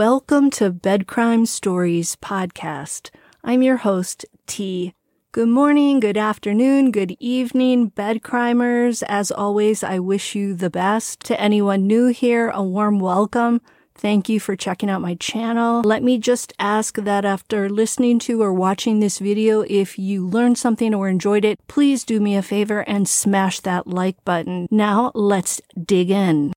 Welcome to Bed Crime Stories podcast. I'm your host, T. Good morning, good afternoon, good evening, bed crimers. As always, I wish you the best. To anyone new here, a warm welcome. Thank you for checking out my channel. Let me just ask that after listening to or watching this video, if you learned something or enjoyed it, please do me a favor and smash that like button. Now let's dig in.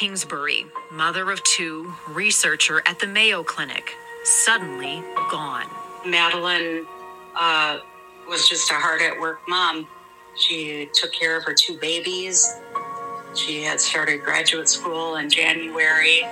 Kingsbury, mother of two, researcher at the Mayo Clinic, suddenly gone. Madeline uh, was just a hard at work mom. She took care of her two babies. She had started graduate school in January.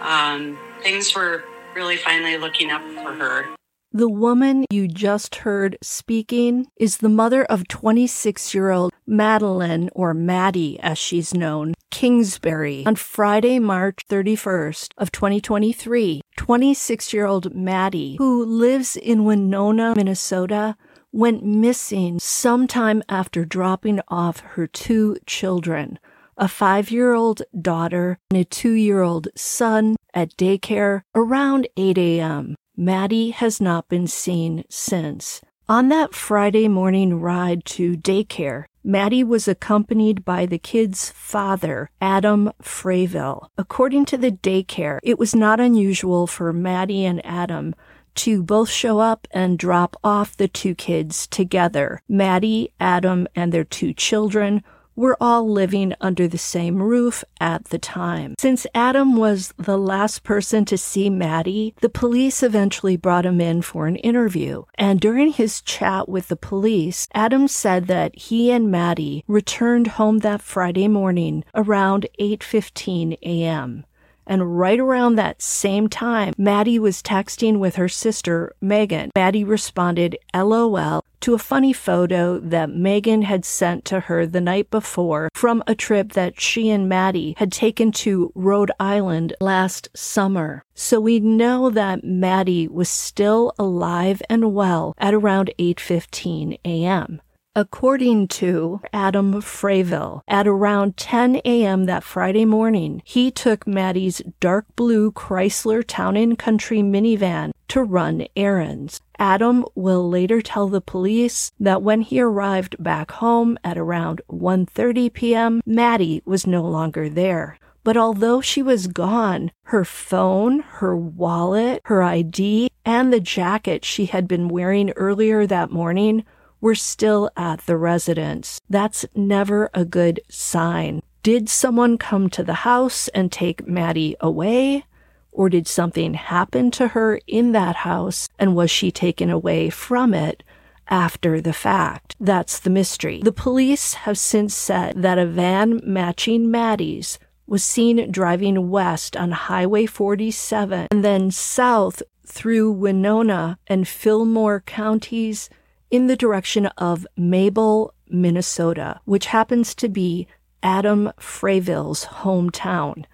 Um, things were really finally looking up for her. The woman you just heard speaking is the mother of 26 year old Madeline, or Maddie as she's known, Kingsbury. On Friday, March 31st of 2023, 26 year old Maddie, who lives in Winona, Minnesota, went missing sometime after dropping off her two children, a five year old daughter and a two year old son at daycare around 8 a.m. Maddie has not been seen since. On that Friday morning ride to daycare, Maddie was accompanied by the kid's father, Adam Fravel. According to the daycare, it was not unusual for Maddie and Adam to both show up and drop off the two kids together. Maddie, Adam, and their two children were all living under the same roof at the time. Since Adam was the last person to see Maddie, the police eventually brought him in for an interview. And during his chat with the police, Adam said that he and Maddie returned home that Friday morning around 8:15 a.m. And right around that same time, Maddie was texting with her sister, Megan. Maddie responded, LOL, to a funny photo that Megan had sent to her the night before from a trip that she and Maddie had taken to Rhode Island last summer. So we know that Maddie was still alive and well at around 8:15 a.m. According to Adam Fravel, at around 10 a.m. that Friday morning, he took Maddie's dark blue Chrysler Town and Country minivan to run errands. Adam will later tell the police that when he arrived back home at around 1:30 p.m., Maddie was no longer there. But although she was gone, her phone, her wallet, her ID, and the jacket she had been wearing earlier that morning were still at the residence. That's never a good sign. Did someone come to the house and take Maddie away? Or did something happen to her in that house and was she taken away from it after the fact? That's the mystery. The police have since said that a van matching Maddie's was seen driving west on Highway 47 and then south through Winona and Fillmore counties in the direction of Mabel, Minnesota, which happens to be Adam Fravel's hometown.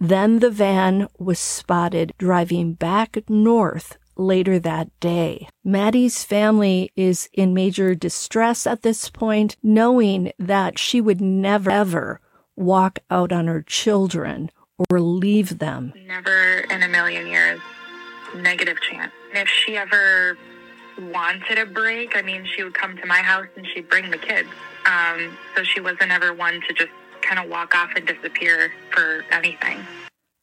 Then the van was spotted driving back north later that day. Maddie's family is in major distress at this point, knowing that she would never ever walk out on her children or leave them. Never in a million years. Negative chance. If she ever wanted a break, I mean, she would come to my house and she'd bring the kids. Um, so she wasn't ever one to just kind of walk off and disappear for anything.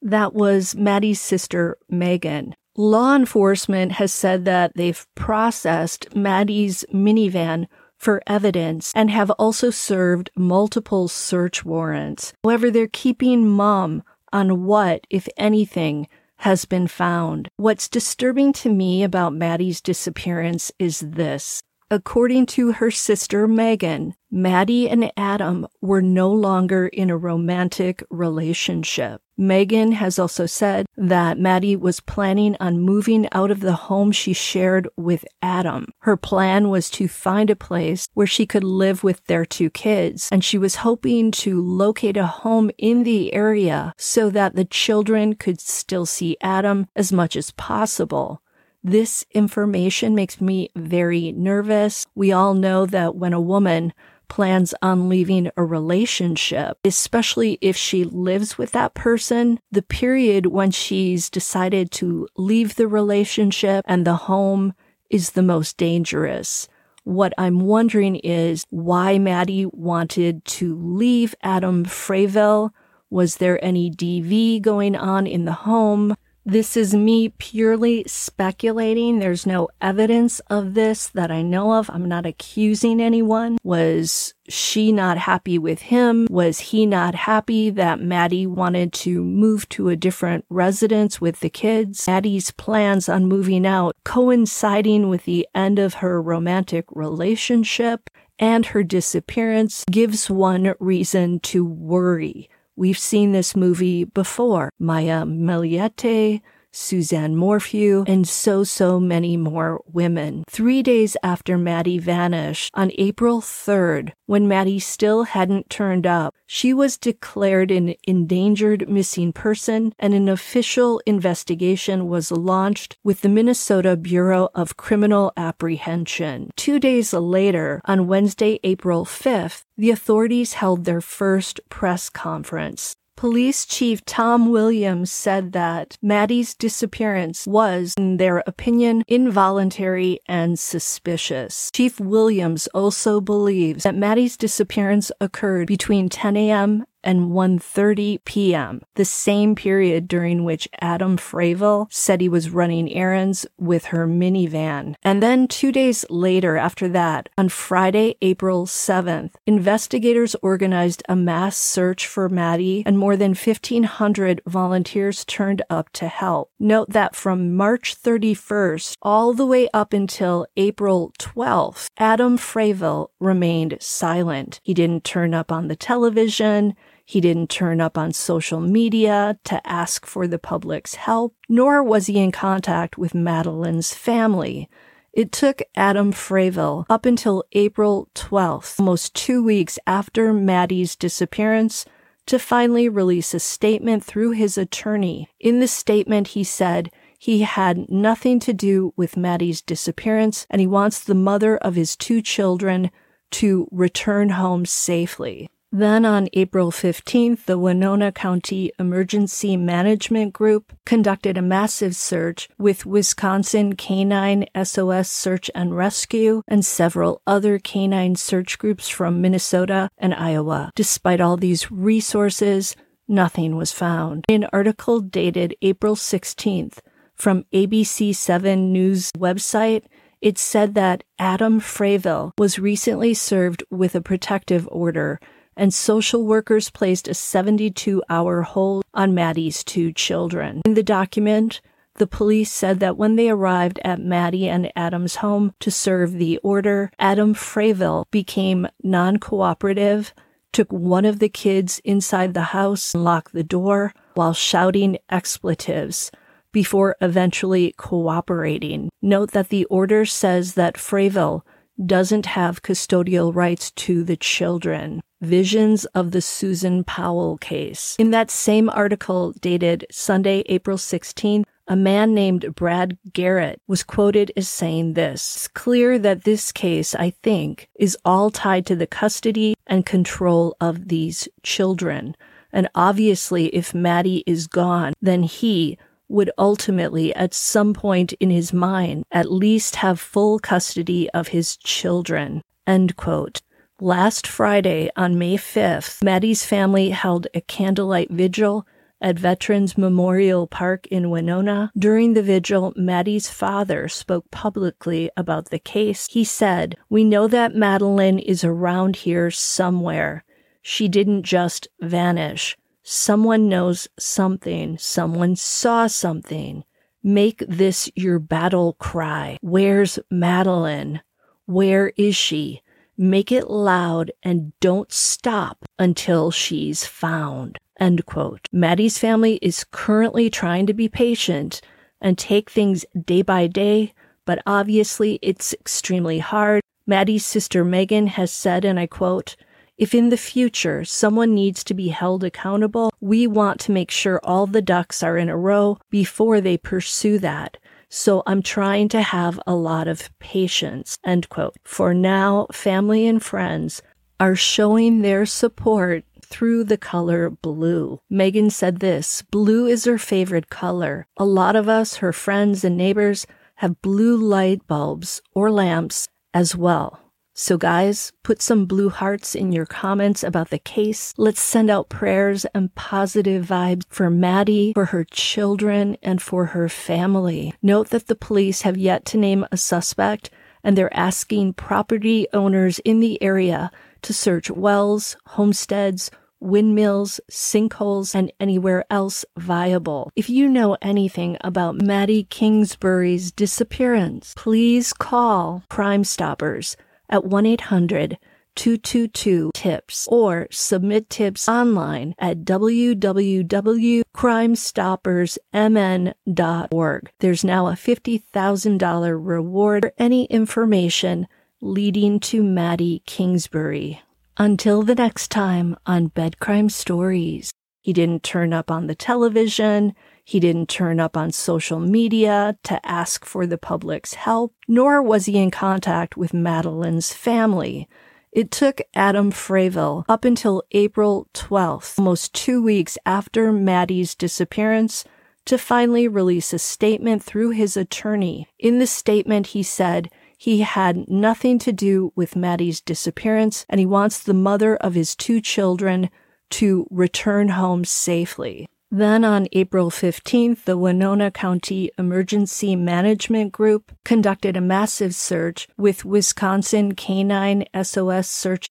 That was Maddie's sister, Megan. Law enforcement has said that they've processed Maddie's minivan for evidence and have also served multiple search warrants. However, they're keeping mum on what, if anything, has been found. What's disturbing to me about Maddie's disappearance is this. According to her sister Megan, Maddie and Adam were no longer in a romantic relationship. Megan has also said that Maddie was planning on moving out of the home she shared with Adam. Her plan was to find a place where she could live with their two kids, and she was hoping to locate a home in the area so that the children could still see Adam as much as possible. This information makes me very nervous. We all know that when a woman plans on leaving a relationship, especially if she lives with that person, the period when she's decided to leave the relationship and the home is the most dangerous. What I'm wondering is why Maddie wanted to leave Adam Fravel. Was there any DV going on in the home? This is me purely speculating. There's no evidence of this that I know of. I'm not accusing anyone. Was she not happy with him? Was he not happy that Maddie wanted to move to a different residence with the kids? Maddie's plans on moving out coinciding with the end of her romantic relationship and her disappearance gives one reason to worry. We've seen this movie before. Maya Millette, Suzanne Morphew, and so, so many more women. Three days after Maddie vanished, on April 3rd, when Maddie still hadn't turned up, she was declared an endangered missing person and an official investigation was launched with the Minnesota Bureau of Criminal Apprehension. Two days later, on Wednesday, April 5th, the authorities held their first press conference. Police Chief Tom Williams said that Maddie's disappearance was, in their opinion, involuntary and suspicious. Chief Williams also believes that Maddie's disappearance occurred between 10 a.m and 1:30 p.m., the same period during which Adam Fravel said he was running errands with her minivan. And then 2 days later after that, on Friday, April 7th, investigators organized a mass search for Maddie and more than 1500 volunteers turned up to help. Note that from March 31st all the way up until April 12th, Adam Fravel remained silent. He didn't turn up on the television. He didn't turn up on social media to ask for the public's help, nor was he in contact with Madeline's family. It took Adam Fravel up until April 12th, almost two weeks after Maddie's disappearance, to finally release a statement through his attorney. In the statement, he said, he had nothing to do with Maddie's disappearance and he wants the mother of his two children to return home safely. Then on April 15th, the Winona County Emergency Management Group conducted a massive search with Wisconsin Canine SOS Search and Rescue and several other canine search groups from Minnesota and Iowa. Despite all these resources, nothing was found. In an article dated April 16th from ABC 7 News website it said that Adam Fravel was recently served with a protective order and social workers placed a 72 hour hold on Maddie's two children. In the document, the police said that when they arrived at Maddie and Adam's home to serve the order, Adam Fravel became non cooperative, took one of the kids inside the house and locked the door while shouting expletives before eventually cooperating. Note that the order says that Fravel doesn't have custodial rights to the children. Visions of the Susan Powell case. In that same article dated Sunday, April 16th, a man named Brad Garrett was quoted as saying this. It's clear that this case, I think, is all tied to the custody and control of these children. And obviously, if Maddie is gone, then he, would ultimately, at some point in his mind, at least have full custody of his children. End quote. Last Friday, on May 5th, Maddie's family held a candlelight vigil at Veterans Memorial Park in Winona. During the vigil, Maddie's father spoke publicly about the case. He said, We know that Madeline is around here somewhere. She didn't just vanish. Someone knows something. Someone saw something. Make this your battle cry. Where's Madeline? Where is she? Make it loud and don't stop until she's found. End quote. Maddie's family is currently trying to be patient and take things day by day, but obviously it's extremely hard. Maddie's sister Megan has said, and I quote, if in the future someone needs to be held accountable, we want to make sure all the ducks are in a row before they pursue that. So I'm trying to have a lot of patience. End quote. For now, family and friends are showing their support through the color blue. Megan said this blue is her favorite color. A lot of us, her friends and neighbors, have blue light bulbs or lamps as well. So, guys, put some blue hearts in your comments about the case. Let's send out prayers and positive vibes for Maddie, for her children, and for her family. Note that the police have yet to name a suspect, and they're asking property owners in the area to search wells, homesteads, windmills, sinkholes, and anywhere else viable. If you know anything about Maddie Kingsbury's disappearance, please call Crime Stoppers at 1 800 222 TIPS or submit tips online at www.crimestoppersmn.org. There's now a $50,000 reward for any information leading to Maddie Kingsbury. Until the next time on Bed Crime Stories, he didn't turn up on the television. He didn't turn up on social media to ask for the public's help, nor was he in contact with Madeline's family. It took Adam Fravel up until April 12th, almost two weeks after Maddie's disappearance, to finally release a statement through his attorney. In the statement, he said he had nothing to do with Maddie's disappearance and he wants the mother of his two children to return home safely. Then on April 15th, the Winona County Emergency Management Group conducted a massive search with Wisconsin Canine SOS Search